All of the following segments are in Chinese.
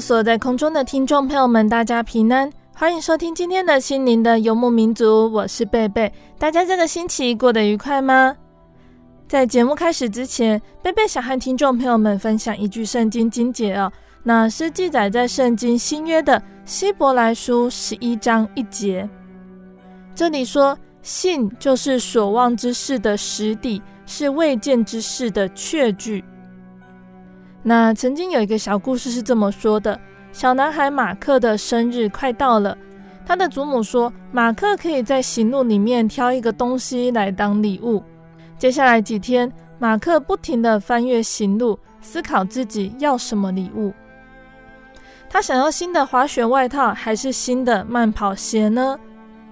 所在空中的听众朋友们，大家平安，欢迎收听今天的心灵的游牧民族，我是贝贝。大家这个星期过得愉快吗？在节目开始之前，贝贝想和听众朋友们分享一句圣经经节哦，那是记载在圣经新约的希伯来书十一章一节。这里说，信就是所望之事的实底，是未见之事的确据。那曾经有一个小故事是这么说的：小男孩马克的生日快到了，他的祖母说，马克可以在行路里面挑一个东西来当礼物。接下来几天，马克不停地翻阅行路，思考自己要什么礼物。他想要新的滑雪外套，还是新的慢跑鞋呢？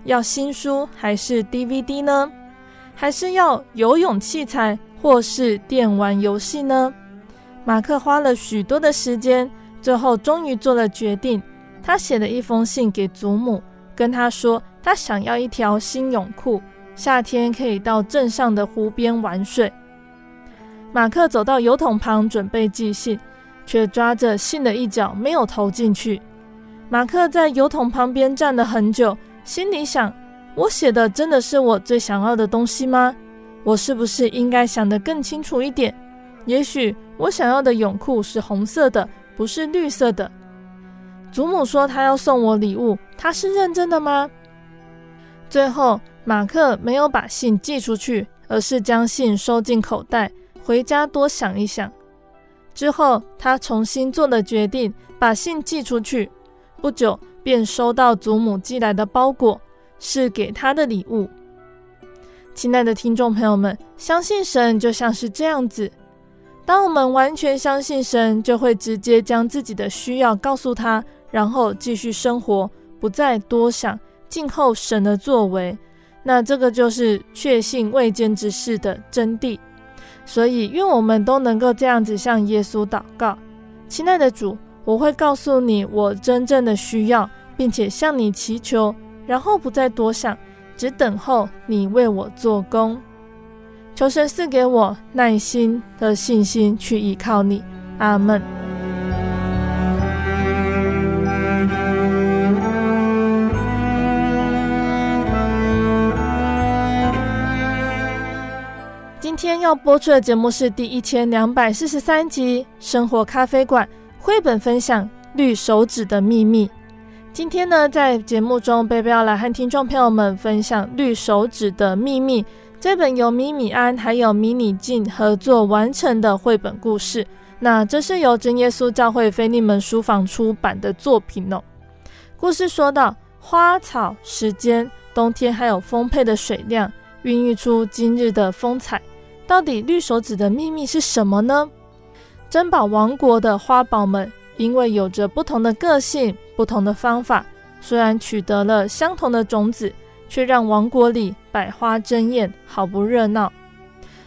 要新书还是 DVD 呢？还是要游泳器材或是电玩游戏呢？马克花了许多的时间，最后终于做了决定。他写了一封信给祖母，跟他说他想要一条新泳裤，夏天可以到镇上的湖边玩水。马克走到邮筒旁准备寄信，却抓着信的一角没有投进去。马克在邮筒旁边站了很久，心里想：我写的真的是我最想要的东西吗？我是不是应该想得更清楚一点？也许我想要的泳裤是红色的，不是绿色的。祖母说她要送我礼物，她是认真的吗？最后，马克没有把信寄出去，而是将信收进口袋，回家多想一想。之后，他重新做了决定，把信寄出去。不久，便收到祖母寄来的包裹，是给他的礼物。亲爱的听众朋友们，相信神就像是这样子。当我们完全相信神，就会直接将自己的需要告诉他，然后继续生活，不再多想，静候神的作为。那这个就是确信未见之事的真谛。所以，愿我们都能够这样子向耶稣祷告：亲爱的主，我会告诉你我真正的需要，并且向你祈求，然后不再多想，只等候你为我做工。求神赐给我耐心的信心去依靠你，阿门。今天要播出的节目是第一千两百四十三集《生活咖啡馆》绘本分享《绿手指的秘密》。今天呢，在节目中，贝贝要来和听众朋友们分享《绿手指的秘密》。这本由米米安还有迷你镜合作完成的绘本故事，那这是由真耶稣教会腓利门书房出版的作品哦。故事说到花草时间，冬天还有丰沛的水量，孕育出今日的风采。到底绿手指的秘密是什么呢？珍宝王国的花宝们，因为有着不同的个性、不同的方法，虽然取得了相同的种子。却让王国里百花争艳，好不热闹。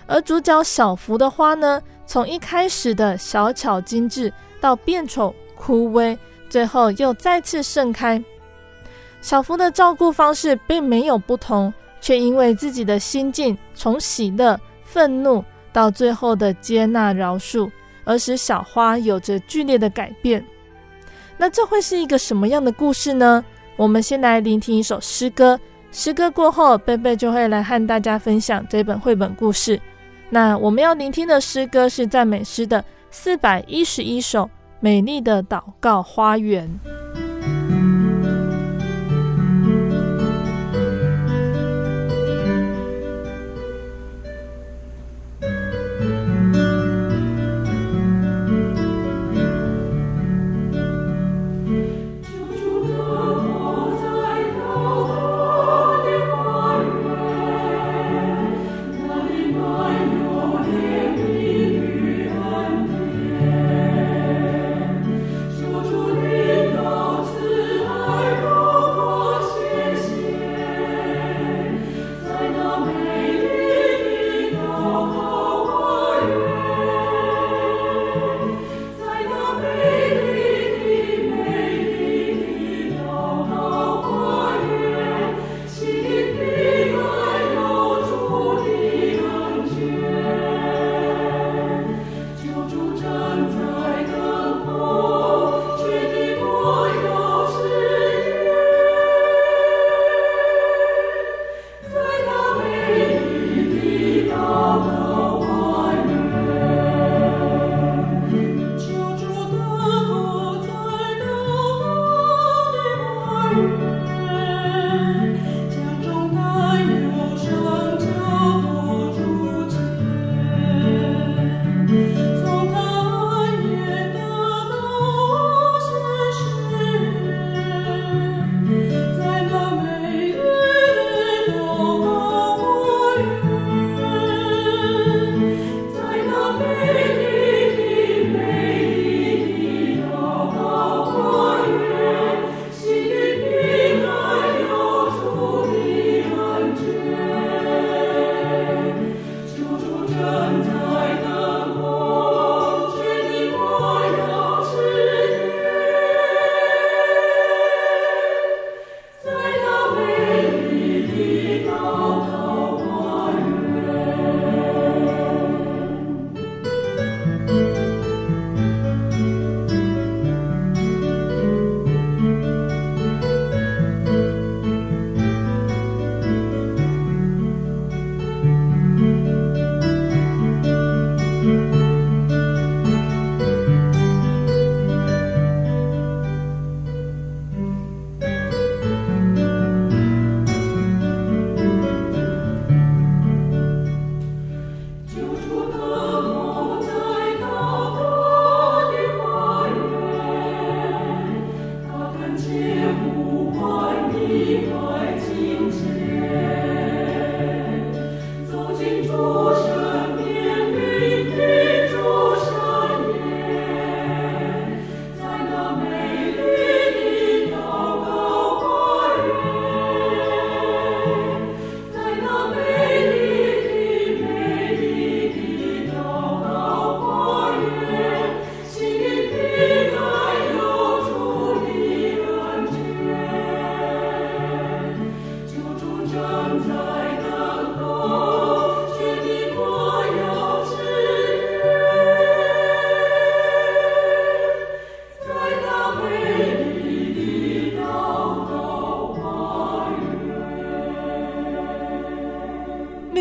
而主角小福的花呢，从一开始的小巧精致，到变丑枯萎，最后又再次盛开。小福的照顾方式并没有不同，却因为自己的心境从喜乐愤怒，到最后的接纳饶恕，而使小花有着剧烈的改变。那这会是一个什么样的故事呢？我们先来聆听一首诗歌，诗歌过后，贝贝就会来和大家分享这本绘本故事。那我们要聆听的诗歌是赞美诗的四百一十一首，《美丽的祷告花园》。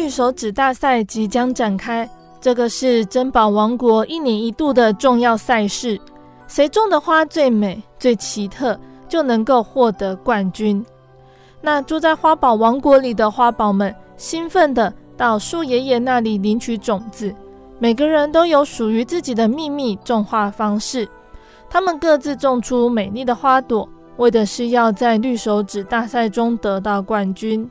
绿手指大赛即将展开，这个是珍宝王国一年一度的重要赛事。谁种的花最美、最奇特，就能够获得冠军。那住在花宝王国里的花宝们，兴奋地到树爷爷那里领取种子。每个人都有属于自己的秘密种花方式，他们各自种出美丽的花朵，为的是要在绿手指大赛中得到冠军。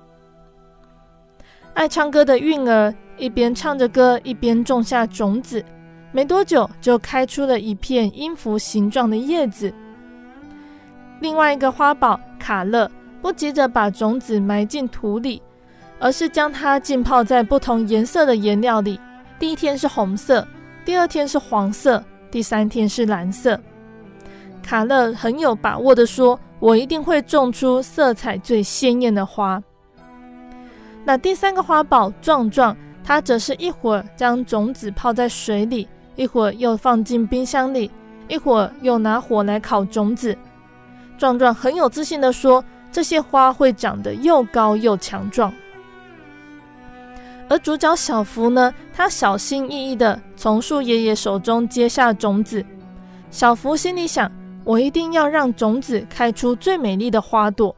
爱唱歌的韵儿一边唱着歌，一边种下种子，没多久就开出了一片音符形状的叶子。另外一个花宝卡乐不急着把种子埋进土里，而是将它浸泡在不同颜色的颜料里。第一天是红色，第二天是黄色，第三天是蓝色。卡乐很有把握地说：“我一定会种出色彩最鲜艳的花。”那第三个花宝壮壮他则是一会儿将种子泡在水里，一会儿又放进冰箱里，一会儿又拿火来烤种子。壮壮很有自信地说：“这些花会长得又高又强壮。”而主角小福呢，他小心翼翼地从树爷爷手中接下种子。小福心里想：“我一定要让种子开出最美丽的花朵。”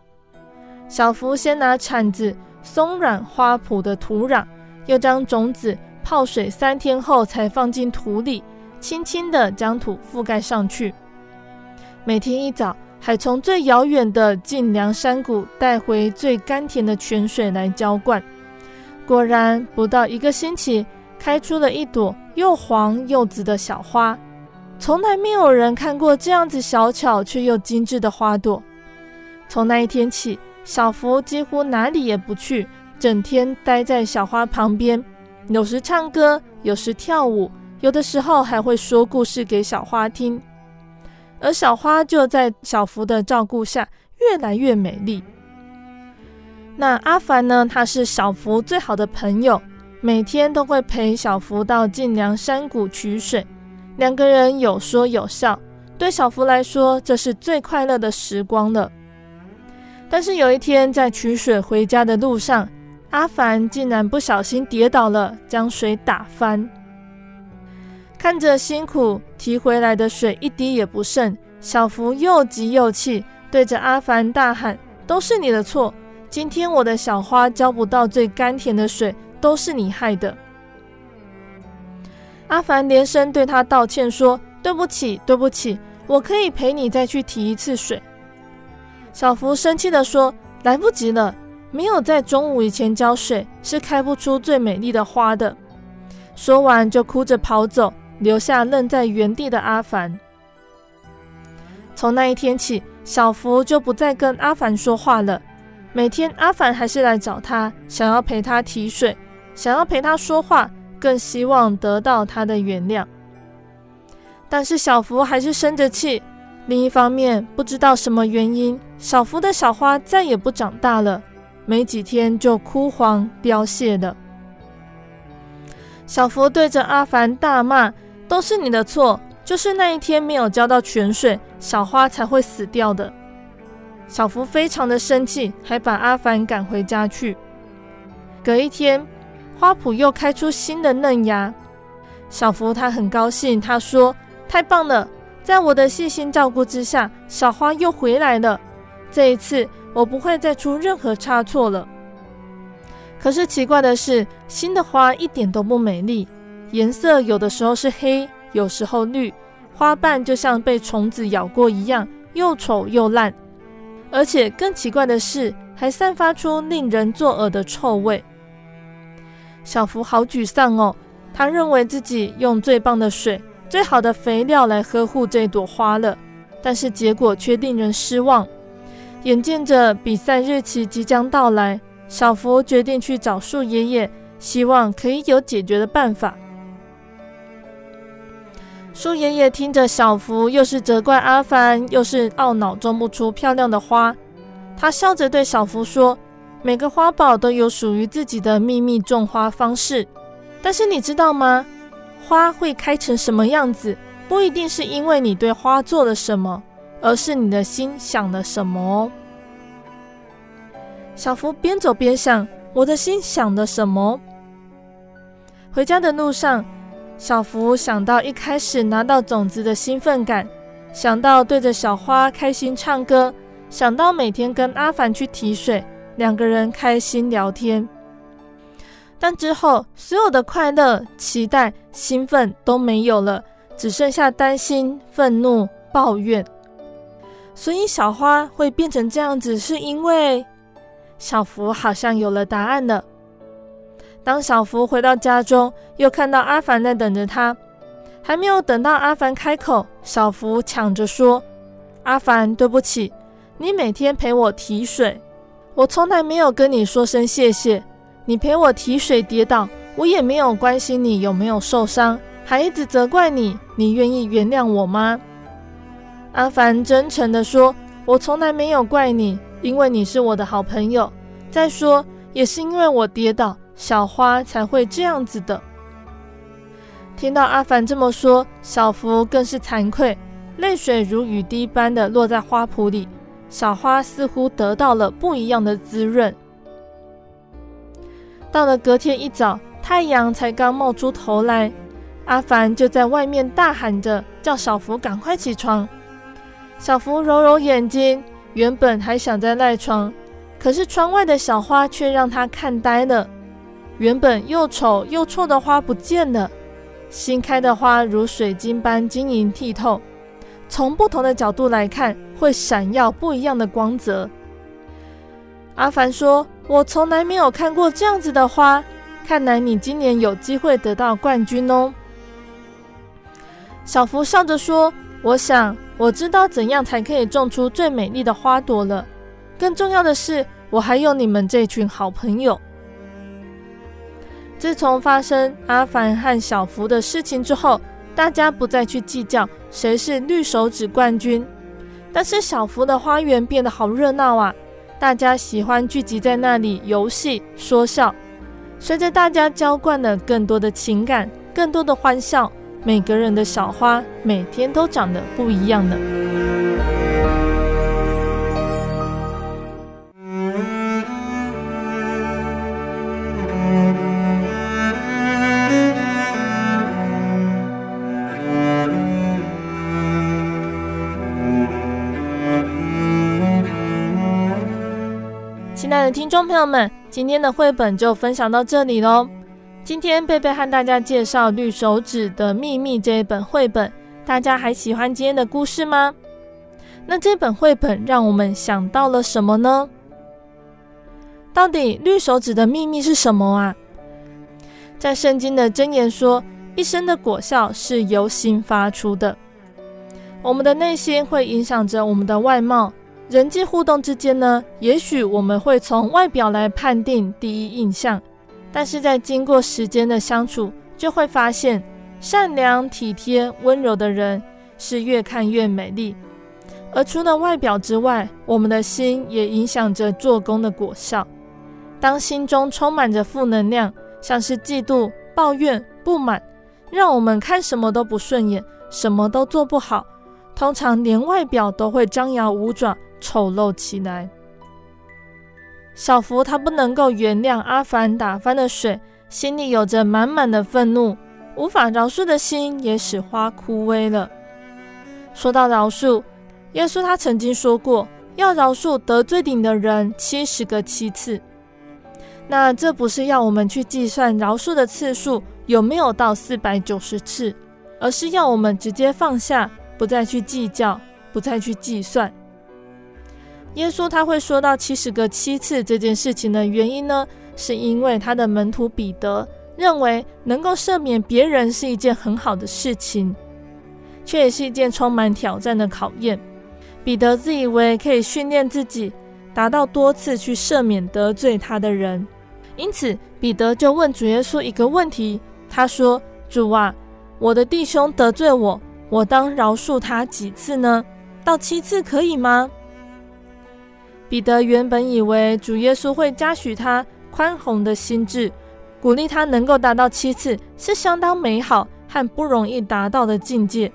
小福先拿铲子松软花圃的土壤，又将种子泡水三天后才放进土里，轻轻地将土覆盖上去。每天一早，还从最遥远的晋凉山谷带回最甘甜的泉水来浇灌。果然，不到一个星期，开出了一朵又黄又紫的小花。从来没有人看过这样子小巧却又精致的花朵。从那一天起，小福几乎哪里也不去，整天待在小花旁边，有时唱歌，有时跳舞，有的时候还会说故事给小花听。而小花就在小福的照顾下，越来越美丽。那阿凡呢？他是小福最好的朋友，每天都会陪小福到晋梁山谷取水，两个人有说有笑。对小福来说，这是最快乐的时光了。但是有一天，在取水回家的路上，阿凡竟然不小心跌倒了，将水打翻。看着辛苦提回来的水一滴也不剩，小福又急又气，对着阿凡大喊：“都是你的错！”今天我的小花浇不到最甘甜的水，都是你害的。阿凡连声对他道歉说：“对不起，对不起，我可以陪你再去提一次水。”小福生气地说：“来不及了，没有在中午以前浇水，是开不出最美丽的花的。”说完就哭着跑走，留下愣在原地的阿凡。从那一天起，小福就不再跟阿凡说话了。每天，阿凡还是来找他，想要陪他提水，想要陪他说话，更希望得到他的原谅。但是小福还是生着气。另一方面，不知道什么原因，小福的小花再也不长大了，没几天就枯黄凋谢了。小福对着阿凡大骂：“都是你的错，就是那一天没有浇到泉水，小花才会死掉的。”小福非常的生气，还把阿凡赶回家去。隔一天，花圃又开出新的嫩芽。小福他很高兴，他说：“太棒了，在我的细心照顾之下，小花又回来了。这一次，我不会再出任何差错了。”可是奇怪的是，新的花一点都不美丽，颜色有的时候是黑，有时候绿，花瓣就像被虫子咬过一样，又丑又烂。而且更奇怪的是，还散发出令人作呕的臭味。小福好沮丧哦，他认为自己用最棒的水、最好的肥料来呵护这朵花了，但是结果却令人失望。眼见着比赛日期即将到来，小福决定去找树爷爷，希望可以有解决的办法。树爷爷听着小福又是责怪阿凡，又是懊恼种不出漂亮的花，他笑着对小福说：“每个花宝都有属于自己的秘密种花方式，但是你知道吗？花会开成什么样子，不一定是因为你对花做了什么，而是你的心想了什么。”小福边走边想：“我的心想了什么？”回家的路上。小福想到一开始拿到种子的兴奋感，想到对着小花开心唱歌，想到每天跟阿凡去提水，两个人开心聊天。但之后，所有的快乐、期待、兴奋都没有了，只剩下担心、愤怒、抱怨。所以小花会变成这样子，是因为小福好像有了答案了。当小福回到家中，又看到阿凡在等着他，还没有等到阿凡开口，小福抢着说：“阿凡，对不起，你每天陪我提水，我从来没有跟你说声谢谢。你陪我提水跌倒，我也没有关心你有没有受伤，还一直责怪你，你愿意原谅我吗？”阿凡真诚地说：“我从来没有怪你，因为你是我的好朋友。再说，也是因为我跌倒。”小花才会这样子的。听到阿凡这么说，小福更是惭愧，泪水如雨滴般的落在花圃里，小花似乎得到了不一样的滋润。到了隔天一早，太阳才刚冒出头来，阿凡就在外面大喊着，叫小福赶快起床。小福揉揉眼睛，原本还想再赖床，可是窗外的小花却让他看呆了。原本又丑又臭的花不见了，新开的花如水晶般晶莹剔透，从不同的角度来看，会闪耀不一样的光泽。阿凡说。我从来没有看过这样子的花，看来你今年有机会得到冠军哦。小福笑着说：“我想我知道怎样才可以种出最美丽的花朵了。更重要的是，我还有你们这群好朋友。”自从发生阿凡和小福的事情之后，大家不再去计较谁是绿手指冠军，但是小福的花园变得好热闹啊。大家喜欢聚集在那里游戏说笑，随着大家浇灌了更多的情感，更多的欢笑，每个人的小花每天都长得不一样的。听众朋友们，今天的绘本就分享到这里喽。今天贝贝和大家介绍《绿手指的秘密》这一本绘本，大家还喜欢今天的故事吗？那这本绘本让我们想到了什么呢？到底绿手指的秘密是什么啊？在圣经的箴言说，一生的果效是由心发出的。我们的内心会影响着我们的外貌。人际互动之间呢，也许我们会从外表来判定第一印象，但是在经过时间的相处，就会发现善良、体贴、温柔的人是越看越美丽。而除了外表之外，我们的心也影响着做工的果效。当心中充满着负能量，像是嫉妒、抱怨、不满，让我们看什么都不顺眼，什么都做不好，通常连外表都会张牙舞爪。丑陋起来。小福他不能够原谅阿凡打翻的水，心里有着满满的愤怒，无法饶恕的心也使花枯萎了。说到饶恕，耶稣他曾经说过，要饶恕得罪你的人七十个七次。那这不是要我们去计算饶恕的次数有没有到四百九十次，而是要我们直接放下，不再去计较，不再去计算。耶稣他会说到七十个七次这件事情的原因呢，是因为他的门徒彼得认为能够赦免别人是一件很好的事情，却也是一件充满挑战的考验。彼得自以为可以训练自己，达到多次去赦免得罪他的人，因此彼得就问主耶稣一个问题，他说：“主啊，我的弟兄得罪我，我当饶恕他几次呢？到七次可以吗？”彼得原本以为主耶稣会嘉许他宽宏的心智，鼓励他能够达到七次，是相当美好和不容易达到的境界。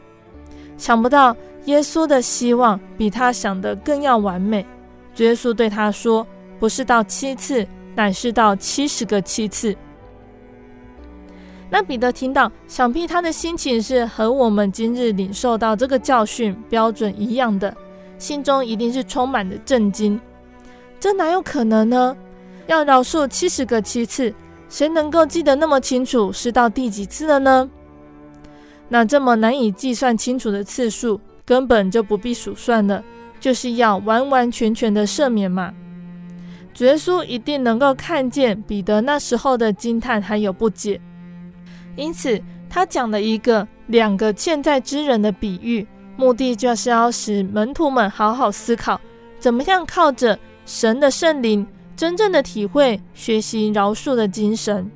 想不到耶稣的希望比他想的更要完美。主耶稣对他说：“不是到七次，乃是到七十个七次。”那彼得听到，想必他的心情是和我们今日领受到这个教训标准一样的。心中一定是充满了震惊，这哪有可能呢？要饶恕七十个七次，谁能够记得那么清楚是到第几次了呢？那这么难以计算清楚的次数，根本就不必数算了，就是要完完全全的赦免嘛。主耶稣一定能够看见彼得那时候的惊叹还有不解，因此他讲了一个两个欠债之人的比喻。目的就是要使门徒们好好思考，怎么样靠着神的圣灵，真正的体会学习饶恕的精神，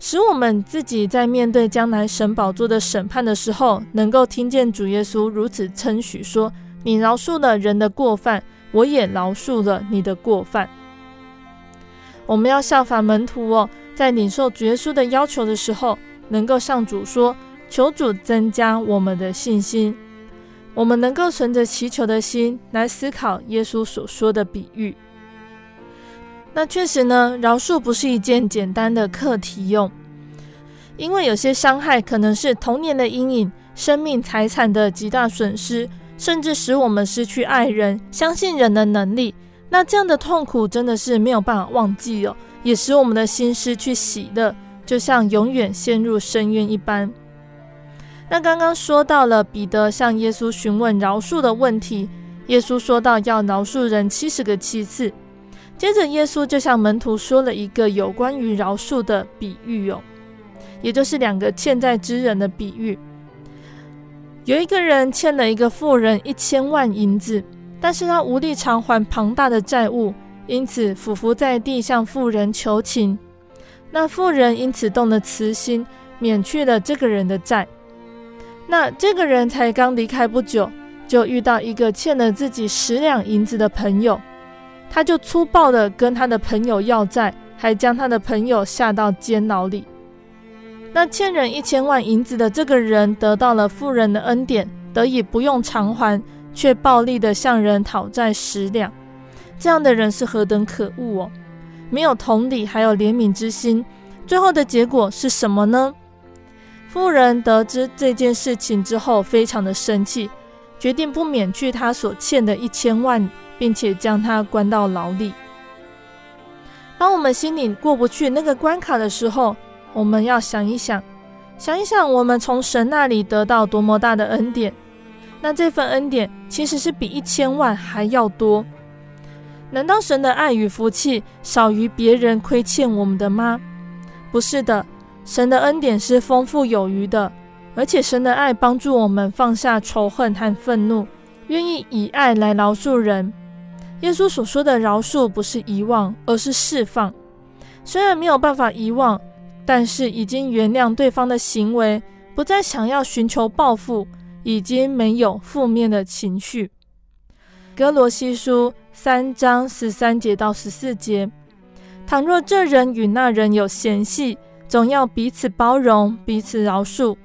使我们自己在面对将来神宝座的审判的时候，能够听见主耶稣如此称许说：“你饶恕了人的过犯，我也饶恕了你的过犯。”我们要效法门徒哦，在领受主耶稣的要求的时候，能够向主说：“求主增加我们的信心。”我们能够存着祈求的心来思考耶稣所说的比喻。那确实呢，饶恕不是一件简单的课题哟，因为有些伤害可能是童年的阴影、生命财产的极大损失，甚至使我们失去爱人、相信人的能力。那这样的痛苦真的是没有办法忘记哦，也使我们的心失去喜乐，就像永远陷入深渊一般。那刚刚说到了彼得向耶稣询问饶恕的问题，耶稣说到要饶恕人七十个七次。接着耶稣就向门徒说了一个有关于饶恕的比喻哦，也就是两个欠债之人的比喻。有一个人欠了一个富人一千万银子。但是他无力偿还庞大的债务，因此俯伏在地向富人求情。那富人因此动了慈心，免去了这个人的债。那这个人才刚离开不久，就遇到一个欠了自己十两银子的朋友，他就粗暴地跟他的朋友要债，还将他的朋友下到监牢里。那欠人一千万银子的这个人得到了富人的恩典，得以不用偿还。却暴力地向人讨债十两，这样的人是何等可恶哦！没有同理，还有怜悯之心，最后的结果是什么呢？富人得知这件事情之后，非常的生气，决定不免去他所欠的一千万，并且将他关到牢里。当我们心里过不去那个关卡的时候，我们要想一想，想一想，我们从神那里得到多么大的恩典。那这份恩典其实是比一千万还要多。难道神的爱与福气少于别人亏欠我们的吗？不是的，神的恩典是丰富有余的，而且神的爱帮助我们放下仇恨和愤怒，愿意以爱来饶恕人。耶稣所说的饶恕不是遗忘，而是释放。虽然没有办法遗忘，但是已经原谅对方的行为，不再想要寻求报复。已经没有负面的情绪。歌罗西书三章十三节到十四节：倘若这人与那人有嫌隙，总要彼此包容，彼此饶恕。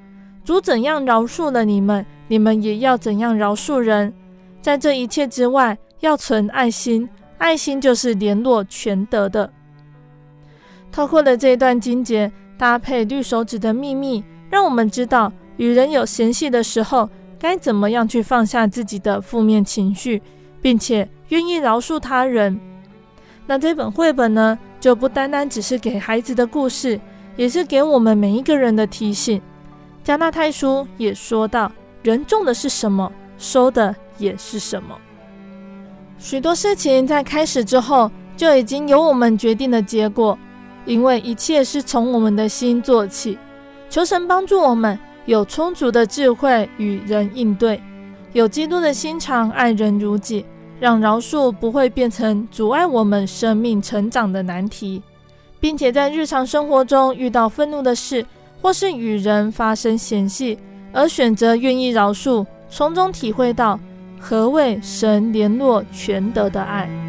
主怎样饶恕了你们，你们也要怎样饶恕人。在这一切之外，要存爱心，爱心就是联络全德的。透过了这一段经节，搭配绿手指的秘密，让我们知道。与人有嫌隙的时候，该怎么样去放下自己的负面情绪，并且愿意饶恕他人？那这本绘本呢，就不单单只是给孩子的故事，也是给我们每一个人的提醒。加纳太书也说到：人种的是什么，收的也是什么。许多事情在开始之后，就已经由我们决定的结果，因为一切是从我们的心做起。求神帮助我们。有充足的智慧与人应对，有基督的心肠爱人如己，让饶恕不会变成阻碍我们生命成长的难题，并且在日常生活中遇到愤怒的事，或是与人发生嫌隙，而选择愿意饶恕，从中体会到何谓神联络全德的爱。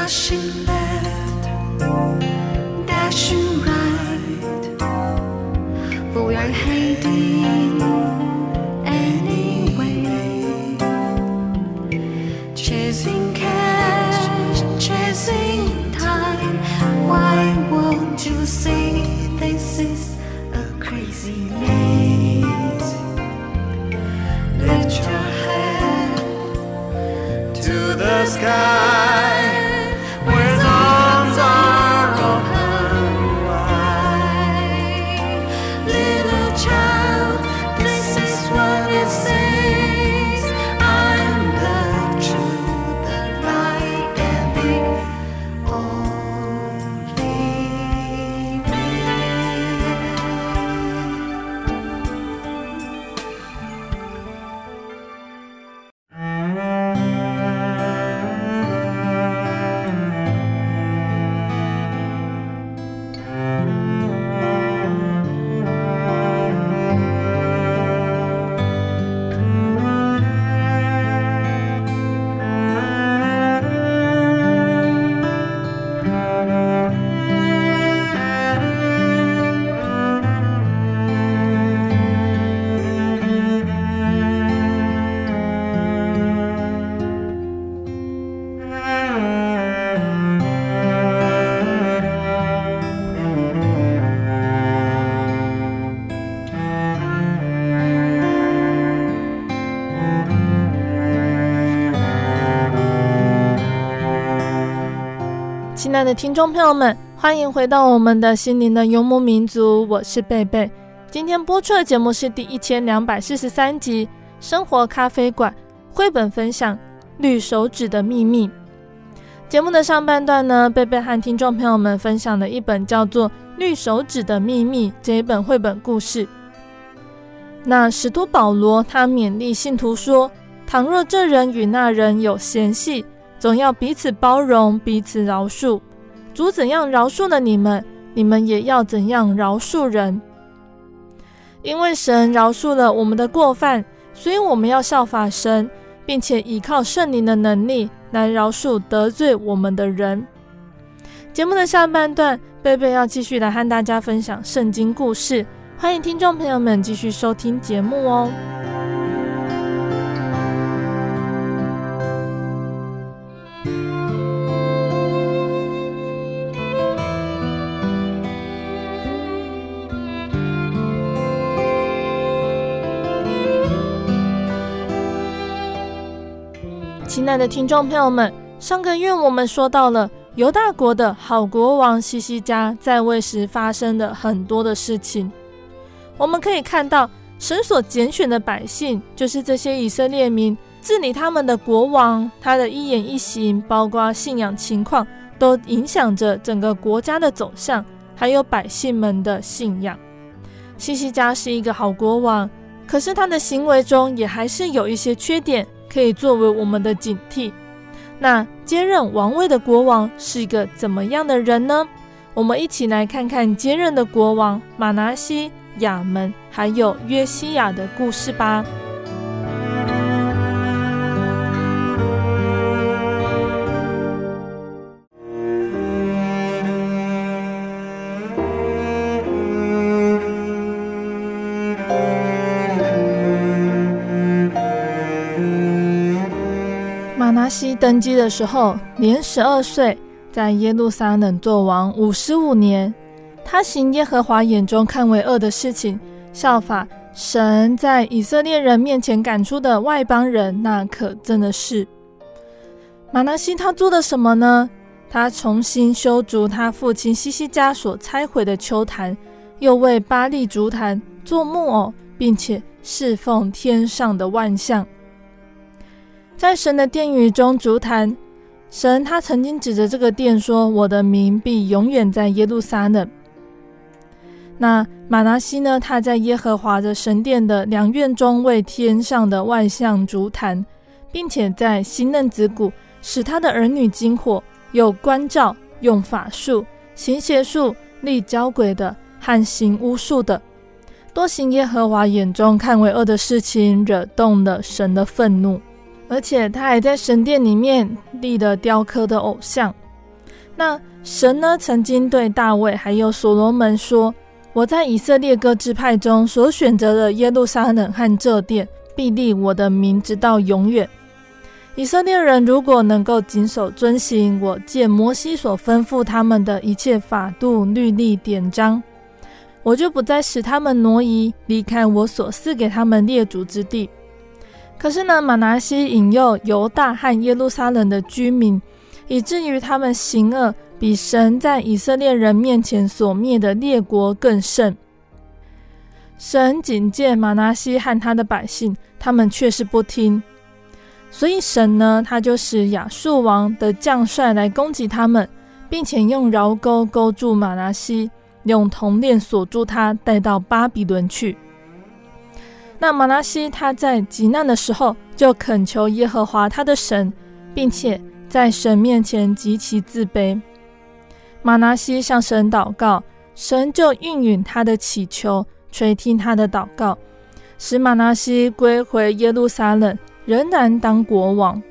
Rushing left, dashing right, we are hating. 爱的听众朋友们，欢迎回到我们的心灵的游牧民族，我是贝贝。今天播出的节目是第一千两百四十三集《生活咖啡馆》绘本分享《绿手指的秘密》。节目的上半段呢，贝贝和听众朋友们分享了一本叫做《绿手指的秘密》这一本绘本故事。那使徒保罗他勉励信徒说：“倘若这人与那人有嫌隙，总要彼此包容，彼此饶恕。主怎样饶恕了你们，你们也要怎样饶恕人。因为神饶恕了我们的过犯，所以我们要效法神，并且依靠圣灵的能力。”来饶恕得罪我们的人。节目的下半段，贝贝要继续来和大家分享圣经故事，欢迎听众朋友们继续收听节目哦。亲爱的听众朋友们，上个月我们说到了犹大国的好国王西西家在位时发生的很多的事情。我们可以看到，神所拣选的百姓，就是这些以色列民，治理他们的国王，他的一言一行，包括信仰情况，都影响着整个国家的走向，还有百姓们的信仰。西西家是一个好国王，可是他的行为中也还是有一些缺点。可以作为我们的警惕。那接任王位的国王是一个怎么样的人呢？我们一起来看看接任的国王马拿西、亚门还有约西亚的故事吧。西登基的时候年十二岁，在耶路撒冷作王五十五年。他行耶和华眼中看为恶的事情，效法神在以色列人面前赶出的外邦人，那可真的是马拿西他做了什么呢？他重新修筑他父亲西西家所拆毁的丘坛，又为巴力筑坛做木偶，并且侍奉天上的万象。在神的殿宇中足坛，神他曾经指着这个殿说：“我的名必永远在耶路撒冷。”那玛拿西呢？他在耶和华的神殿的两院中为天上的万象足坛，并且在新嫩子谷使他的儿女经火，有关照、用法术、行邪术、立交鬼的和行巫术的，多行耶和华眼中看为恶的事情，惹动了神的愤怒。而且他还在神殿里面立了雕刻的偶像。那神呢，曾经对大卫还有所罗门说：“我在以色列各支派中所选择的耶路撒冷和这殿，必立我的名直到永远。以色列人如果能够谨守遵行我借摩西所吩咐他们的一切法度、律例、典章，我就不再使他们挪移离开我所赐给他们列祖之地。”可是呢，玛拿西引诱犹大和耶路撒冷的居民，以至于他们行恶比神在以色列人面前所灭的列国更甚。神警戒玛拿西和他的百姓，他们却是不听，所以神呢，他就使亚述王的将帅来攻击他们，并且用驴钩勾住玛拿西，用铜链锁住他，带到巴比伦去。那玛拿西他在急难的时候，就恳求耶和华他的神，并且在神面前极其自卑。玛拿西向神祷告，神就应允他的祈求，垂听他的祷告，使玛拿西归回耶路撒冷，仍然当国王。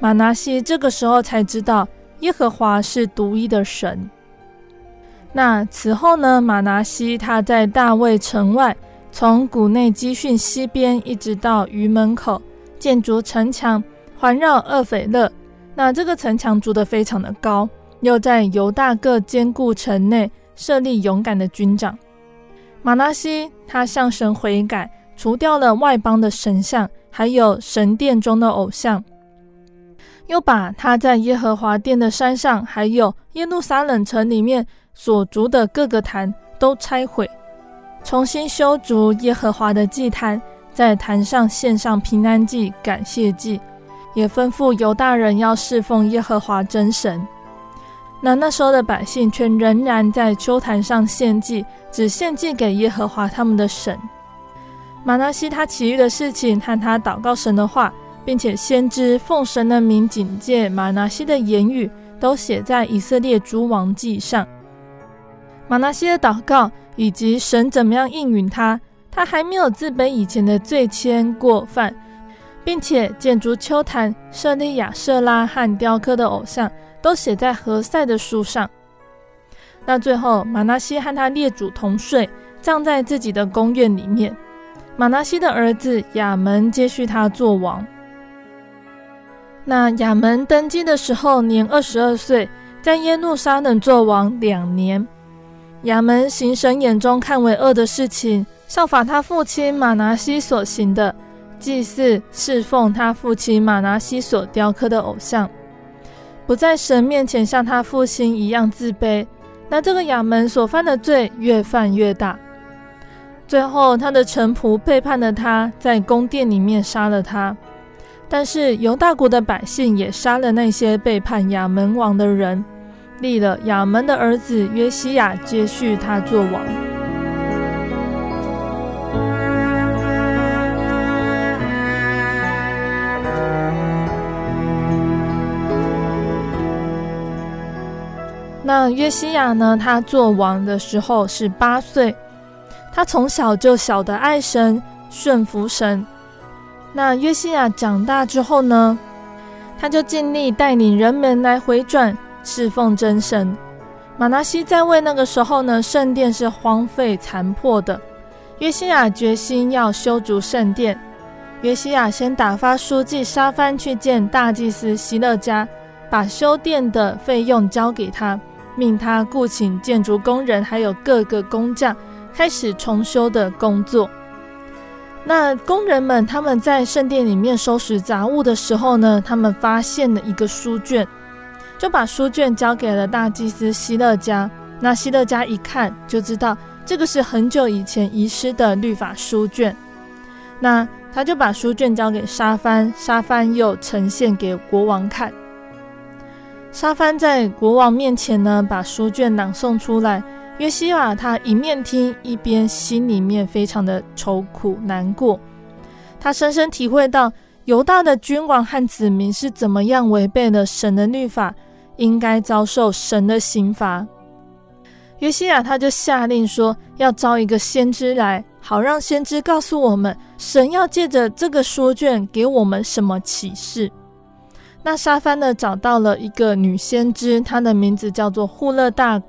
玛拿西这个时候才知道耶和华是独一的神。那此后呢，玛拿西他在大卫城外。从谷内基训西边一直到鱼门口，建筑城墙环绕厄斐勒。那这个城墙筑得非常的高，又在犹大各坚固城内设立勇敢的军长。玛拿西他向神悔改，除掉了外邦的神像，还有神殿中的偶像。又把他在耶和华殿的山上，还有耶路撒冷城里面所筑的各个坛都拆毁，重新修筑耶和华的祭坛，在坛上献上平安祭、感谢祭，也吩咐犹大人要侍奉耶和华真神。那那时候的百姓却仍然在秋坛上献祭，只献祭给耶和华他们的神。玛拿西他其余的事情和他祷告神的话，并且先知奉神的名警戒玛拿西的言语，都写在以色列诸王记上。玛拿西的祷告以及神怎么样应允他，他还没有自卑以前的罪愆过犯，并且建筑丘坛、设立亚舍拉和雕刻的偶像。都写在何塞的书上。那最后，玛拿西和他列祖同睡，葬在自己的宫院里面。玛拿西的儿子亚门接续他做王。那亚门登基的时候年二十二岁，在耶路撒冷做王两年。亚门行神眼中看为恶的事情，效法他父亲马拿西所行的，祭祀侍奉他父亲马拿西所雕刻的偶像。不在神面前像他父亲一样自卑，那这个亚门所犯的罪越犯越大。最后，他的臣仆背叛了他，在宫殿里面杀了他。但是犹大国的百姓也杀了那些背叛亚门王的人，立了亚门的儿子约西亚接续他做王。那约西亚呢？他做王的时候是八岁，他从小就晓得爱神、顺服神。那约西亚长大之后呢，他就尽力带领人们来回转侍奉真神。玛拿西在位那个时候呢，圣殿是荒废残破的。约西亚决心要修筑圣殿。约西亚先打发书记沙番去见大祭司希勒家，把修殿的费用交给他。命他雇请建筑工人，还有各个工匠，开始重修的工作。那工人们他们在圣殿里面收拾杂物的时候呢，他们发现了一个书卷，就把书卷交给了大祭司希勒家。那希勒家一看就知道这个是很久以前遗失的律法书卷。那他就把书卷交给沙帆，沙帆又呈现给国王看。沙帆在国王面前呢，把书卷朗诵出来。约西亚他一面听，一边心里面非常的愁苦难过。他深深体会到犹大的君王和子民是怎么样违背了神的律法，应该遭受神的刑罚。约西亚他就下令说，要招一个先知来，好让先知告诉我们，神要借着这个书卷给我们什么启示。那沙番呢，找到了一个女先知，她的名字叫做户勒大，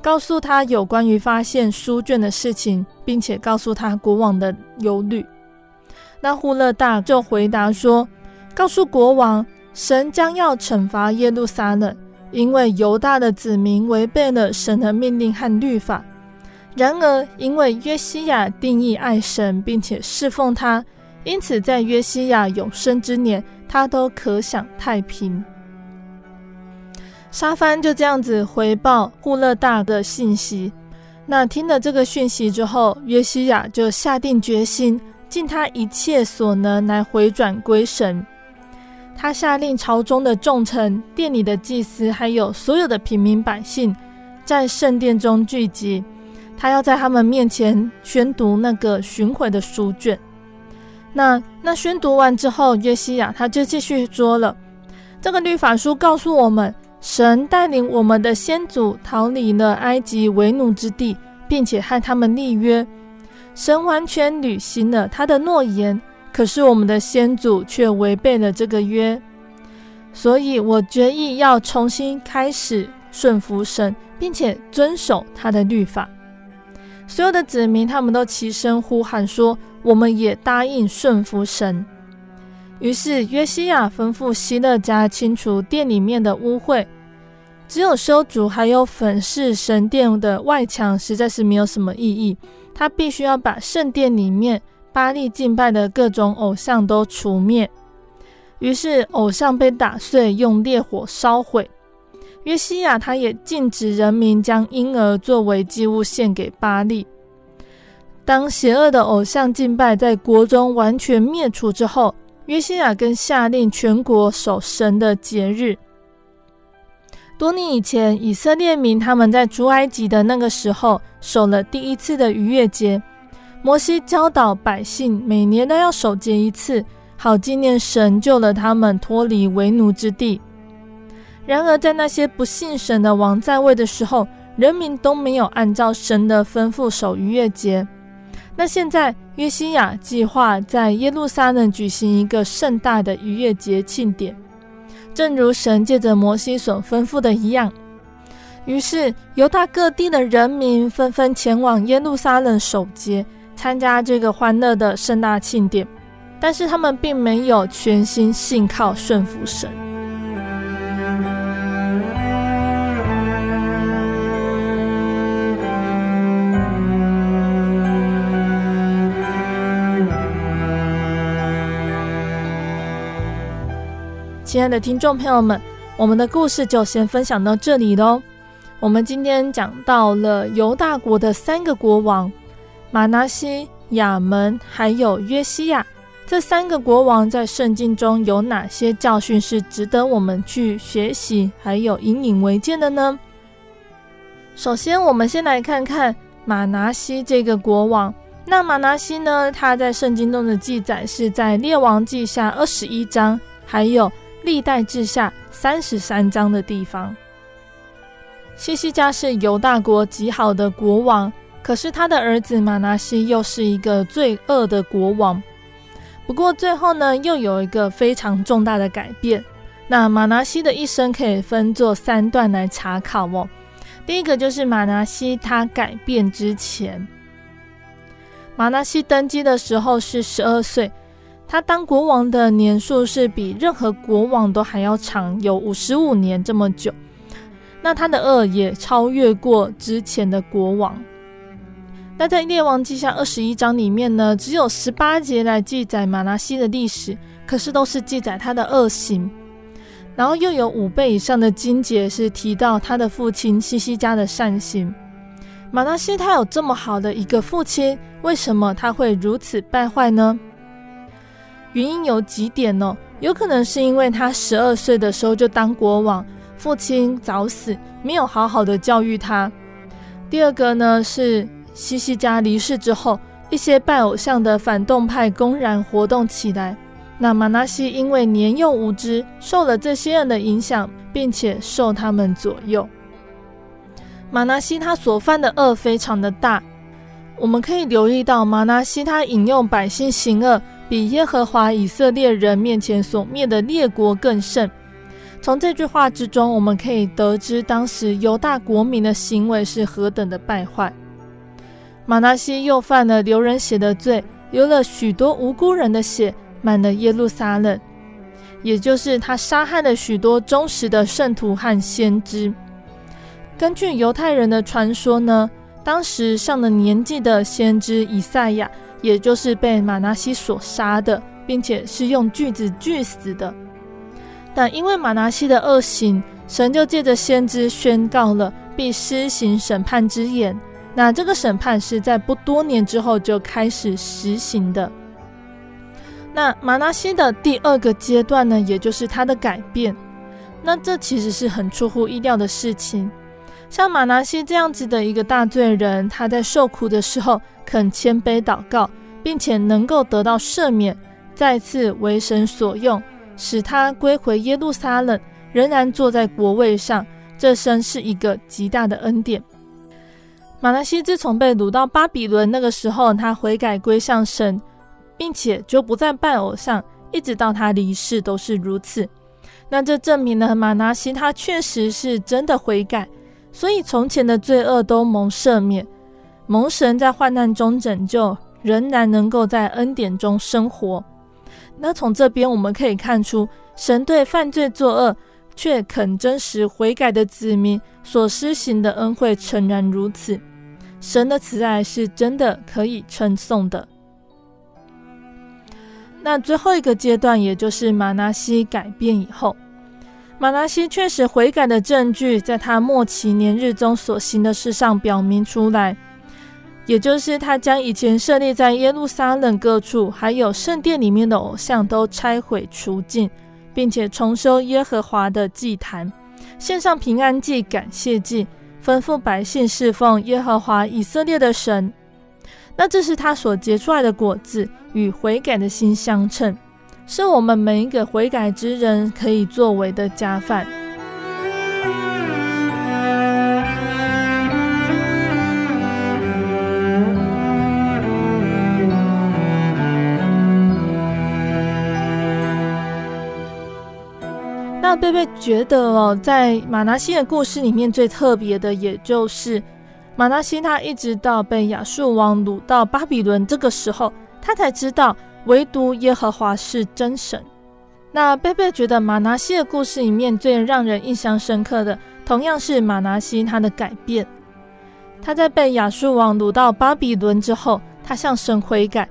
告诉她有关于发现书卷的事情，并且告诉她国王的忧虑。那户勒大就回答说：“告诉国王，神将要惩罚耶路撒冷，因为犹大的子民违背了神的命令和律法。然而，因为约西亚定义爱神，并且侍奉他，因此在约西亚永生之年。”他都可享太平。沙番就这样子回报户勒大的信息。那听了这个讯息之后，约西亚就下定决心，尽他一切所能来回转归神。他下令朝中的重臣、殿里的祭司，还有所有的平民百姓，在圣殿中聚集。他要在他们面前宣读那个寻回的书卷。那那宣读完之后，约西亚他就继续说了：“这个律法书告诉我们，神带领我们的先祖逃离了埃及为奴之地，并且和他们立约。神完全履行了他的诺言，可是我们的先祖却违背了这个约。所以我决意要重新开始顺服神，并且遵守他的律法。所有的子民他们都齐声呼喊说。”我们也答应顺服神。于是约西亚吩咐希勒家清除殿里面的污秽，只有修筑还有粉饰神殿的外墙，实在是没有什么意义。他必须要把圣殿里面巴力敬拜的各种偶像都除灭。于是偶像被打碎，用烈火烧毁。约西亚他也禁止人民将婴儿作为祭物献给巴力。当邪恶的偶像敬拜在国中完全灭除之后，约西亚更下令全国守神的节日。多年以前，以色列民他们在出埃及的那个时候守了第一次的逾越节。摩西教导百姓，每年都要守节一次，好纪念神救了他们脱离为奴之地。然而，在那些不信神的王在位的时候，人民都没有按照神的吩咐守逾越节。那现在，约西亚计划在耶路撒冷举行一个盛大的逾越节庆典，正如神借着摩西所吩咐的一样。于是，犹大各地的人民纷纷前往耶路撒冷守节。参加这个欢乐的盛大庆典，但是他们并没有全心信靠顺服神。亲爱的听众朋友们，我们的故事就先分享到这里喽。我们今天讲到了犹大国的三个国王。玛拿西、亚门还有约西亚这三个国王，在圣经中有哪些教训是值得我们去学习，还有引以为戒的呢？首先，我们先来看看玛拿西这个国王。那玛拿西呢，他在圣经中的记载是在列王记下二十一章，还有历代志下三十三章的地方。西西家是犹大国极好的国王。可是他的儿子马拿西又是一个罪恶的国王。不过最后呢，又有一个非常重大的改变。那马拿西的一生可以分作三段来查考哦。第一个就是马拿西他改变之前，马拿西登基的时候是十二岁，他当国王的年数是比任何国王都还要长，有五十五年这么久。那他的恶也超越过之前的国王。那在列王记下二十一章里面呢，只有十八节来记载玛拿西的历史，可是都是记载他的恶行。然后又有五倍以上的经节是提到他的父亲西西家的善行。玛拿西他有这么好的一个父亲，为什么他会如此败坏呢？原因有几点哦，有可能是因为他十二岁的时候就当国王，父亲早死，没有好好的教育他。第二个呢是。西西家离世之后，一些拜偶像的反动派公然活动起来。那马拿西因为年幼无知，受了这些人的影响，并且受他们左右。马拿西他所犯的恶非常的大，我们可以留意到，马拿西他引诱百姓行恶，比耶和华以色列人面前所灭的列国更甚。从这句话之中，我们可以得知当时犹大国民的行为是何等的败坏。马拿西又犯了流人血的罪，流了许多无辜人的血，满了耶路撒冷，也就是他杀害了许多忠实的圣徒和先知。根据犹太人的传说呢，当时上了年纪的先知以赛亚，也就是被马拿西所杀的，并且是用锯子锯死的。但因为马拿西的恶行，神就借着先知宣告了必施行审判之言。那这个审判是在不多年之后就开始实行的。那马拿西的第二个阶段呢，也就是他的改变。那这其实是很出乎意料的事情。像马拿西这样子的一个大罪人，他在受苦的时候肯谦卑祷告，并且能够得到赦免，再次为神所用，使他归回耶路撒冷，仍然坐在国位上，这真是一个极大的恩典。马拿西自从被掳到巴比伦那个时候，他悔改归向神，并且就不再拜偶像，一直到他离世都是如此。那这证明了玛拿西他确实是真的悔改，所以从前的罪恶都蒙赦免，蒙神在患难中拯救，仍然能够在恩典中生活。那从这边我们可以看出，神对犯罪作恶却肯真实悔改的子民所施行的恩惠，诚然如此。神的慈爱是真的可以称颂的。那最后一个阶段，也就是马拿西改变以后，马拿西确实悔改的证据，在他末期年日中所行的事上表明出来，也就是他将以前设立在耶路撒冷各处，还有圣殿里面的偶像都拆毁除尽，并且重修耶和华的祭坛，献上平安祭、感谢祭，吩咐百姓侍奉耶和华以色列的神。那这是他所结出来的果子，与悔改的心相称，是我们每一个悔改之人可以作为的佳饭。贝贝觉得哦，在马拿西的故事里面最特别的，也就是。马拿西他一直到被亚述王掳到巴比伦这个时候，他才知道唯独耶和华是真神。那贝贝觉得马拿西的故事里面最让人印象深刻的，同样是马拿西他的改变。他在被亚述王掳到巴比伦之后，他向神悔改，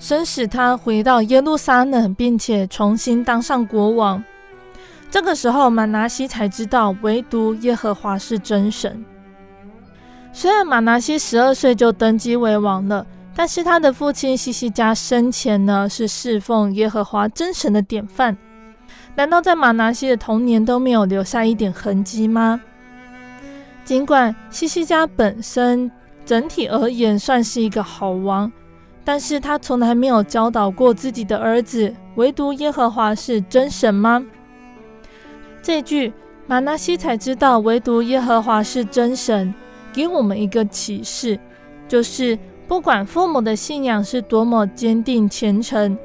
神使他回到耶路撒冷，并且重新当上国王。这个时候，马拿西才知道唯独耶和华是真神。虽然马拿西十二岁就登基为王了，但是他的父亲西西家生前呢，是侍奉耶和华真神的典范。难道在马拿西的童年都没有留下一点痕迹吗？尽管西西家本身整体而言算是一个好王，但是他从来没有教导过自己的儿子，唯独耶和华是真神吗？这句马拿西才知道唯独耶和华是真神。给我们一个启示，就是不管父母的信仰是多么坚定虔诚，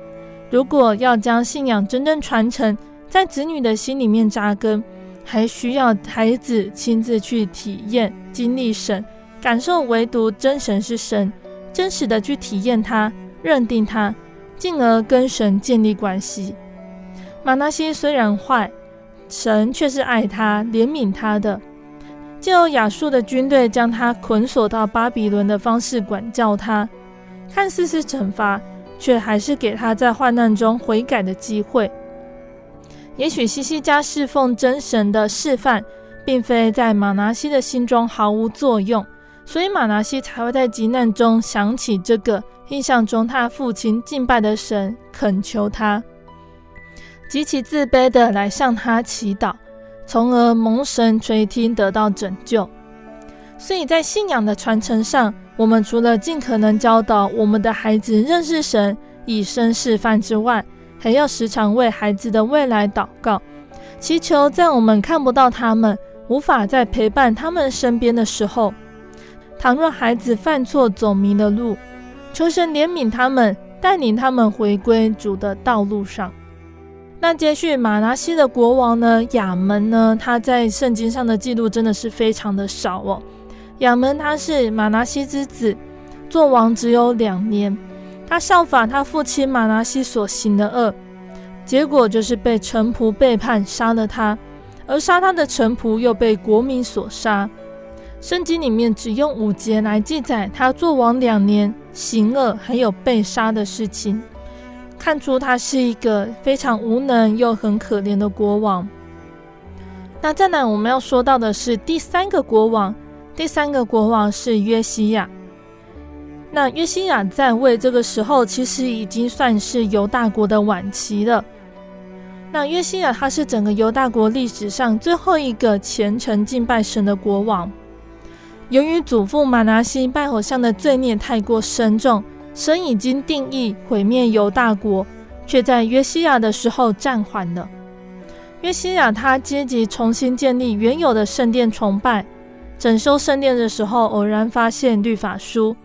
如果要将信仰真正传承在子女的心里面扎根，还需要孩子亲自去体验、经历神，感受唯独真神是神，真实的去体验他、认定他，进而跟神建立关系。马拿西虽然坏，神却是爱他、怜悯他的。借由亚述的军队将他捆锁到巴比伦的方式管教他，看似是惩罚，却还是给他在患难中悔改的机会。也许西西家侍奉真神的示范，并非在马拿西的心中毫无作用，所以马拿西才会在急难中想起这个印象中他父亲敬拜的神，恳求他，极其自卑的来向他祈祷。从而蒙神垂听，得到拯救。所以在信仰的传承上，我们除了尽可能教导我们的孩子认识神，以身示范之外，还要时常为孩子的未来祷告，祈求在我们看不到他们、无法再陪伴他们身边的时候，倘若孩子犯错走迷了路，求神怜悯他们，带领他们回归主的道路上。那接续玛拿西的国王呢？亚门呢？他在圣经上的记录真的是非常的少哦。亚门他是玛拿西之子，做王只有两年。他效法他父亲玛拿西所行的恶，结果就是被臣仆背叛，杀了他。而杀他的臣仆又被国民所杀。圣经里面只用五节来记载他做王两年，行恶还有被杀的事情。看出他是一个非常无能又很可怜的国王。那再来我们要说到的是第三个国王，第三个国王是约西亚。那约西亚在位这个时候，其实已经算是犹大国的晚期了。那约西亚他是整个犹大国历史上最后一个虔诚敬拜神的国王。由于祖父玛拿西拜偶像的罪孽太过深重。神已经定义毁灭犹大国，却在约西亚的时候暂缓了。约西亚他积极重新建立原有的圣殿崇拜，整修圣殿的时候，偶然发现律法书。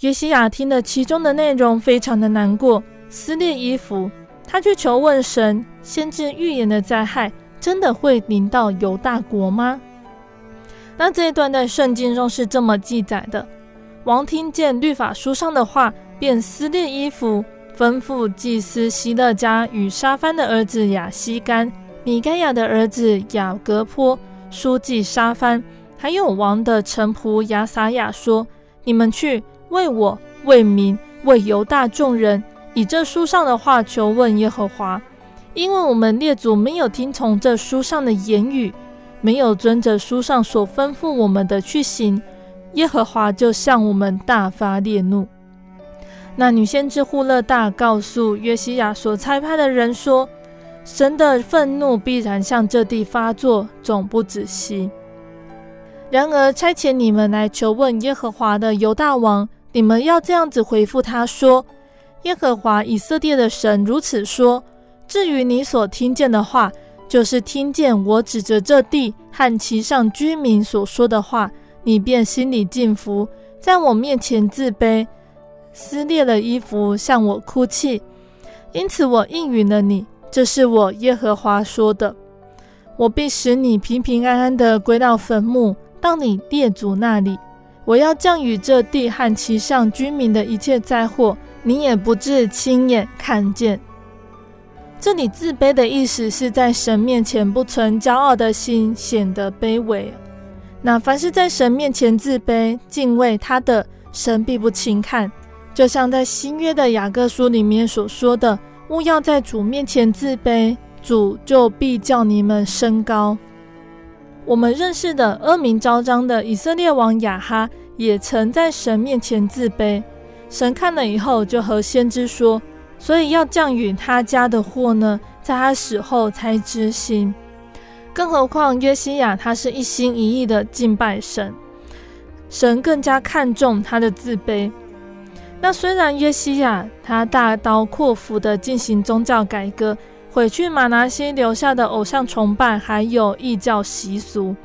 约西亚听了其中的内容，非常的难过，撕裂衣服，他去求问神：先知预言的灾害真的会临到犹大国吗？那这一段在圣经中是这么记载的。王听见律法书上的话，便撕裂衣服，吩咐祭司希勒家与沙番的儿子亚西干、米该亚的儿子雅各波、书记沙番，还有王的臣仆亚撒亚说：“你们去为我、为民、为犹大众人，以这书上的话求问耶和华，因为我们列祖没有听从这书上的言语，没有遵着书上所吩咐我们的去行，耶和华就向我们大发烈怒。那女先知户勒大告诉约西亚所差派的人说：“神的愤怒必然向这地发作，总不止息。然而差遣你们来求问耶和华的犹大王，你们要这样子回复他说：耶和华以色列的神如此说：至于你所听见的话，就是听见我指着这地和其上居民所说的话，你便心里敬服，在我面前自卑。”撕裂了衣服，向我哭泣，因此我应允了你。这是我耶和华说的。我必使你平平安安地归到坟墓，到你列祖那里。我要降雨这地和其上居民的一切灾祸，你也不至亲眼看见。这里自卑的意思是在神面前不存骄傲的心，显得卑微。那凡是在神面前自卑、敬畏他的，神必不轻看。就像在新约的雅各书里面所说的：“勿要在主面前自卑，主就必叫你们升高。”我们认识的恶名昭彰的以色列王亚哈，也曾在神面前自卑。神看了以后，就和先知说：“所以要降雨他家的祸呢，在他死后才执行。”更何况约西亚，他是一心一意的敬拜神，神更加看重他的自卑。那虽然约西亚他大刀阔斧的进行宗教改革，毁去玛拿西留下的偶像崇拜，还有异教习俗，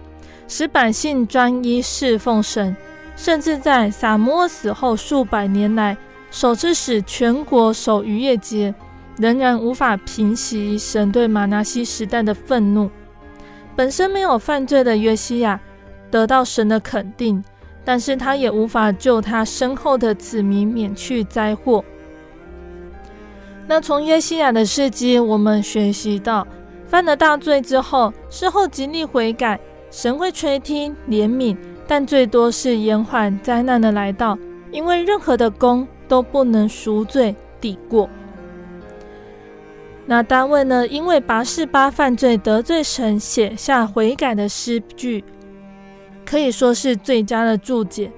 使百姓专一侍奉神，甚至在撒母耳死后数百年来，首次使全国守逾越节，仍然无法平息神对玛拿西时代的愤怒。本身没有犯罪的约西亚，得到神的肯定。但是他也无法救他身后的子民免去灾祸。那从约西亚的事迹，我们学习到，犯了大罪之后，事后极力悔改，神会垂听怜悯，但最多是延缓灾难的来到，因为任何的功都不能赎罪抵过。那大卫呢？因为拔示巴犯罪得罪神，写下悔改的诗句。可以说是最佳的注解，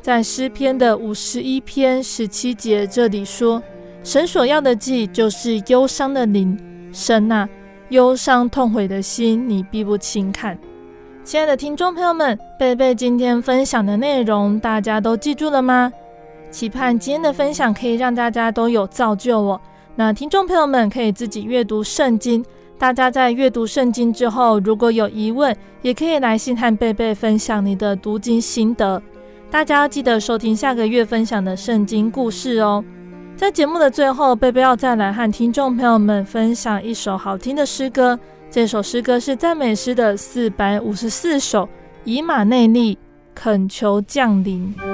在诗篇的五十一篇十七节这里说：“神所要的祭就是忧伤的灵，神啊，忧伤痛悔的心，你必不轻看。”亲爱的听众朋友们，贝贝今天分享的内容，大家都记住了吗？期盼今天的分享可以让大家都有造就哦。那听众朋友们可以自己阅读圣经。大家在阅读圣经之后，如果有疑问，也可以来信和贝贝分享你的读经心得。大家要记得收听下个月分享的圣经故事哦。在节目的最后，贝贝要再来和听众朋友们分享一首好听的诗歌。这首诗歌是赞美诗的四百五十四首，以马内利，恳求降临。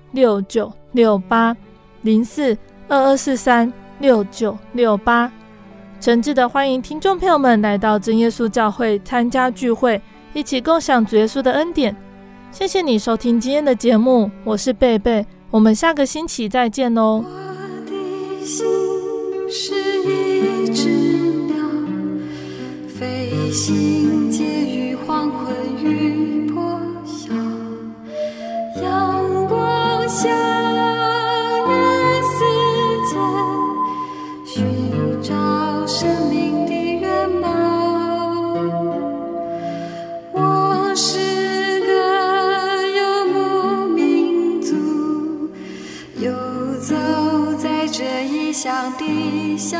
六九六八零四二二四三六九六八，诚挚的欢迎听众朋友们来到真耶稣教会参加聚会，一起共享主耶稣的恩典。谢谢你收听今天的节目，我是贝贝，我们下个星期再见哦。我的心是一只鸟，飞行介于黄昏向人世间寻找生命的源泉我是个游牧民族游走在这异乡的小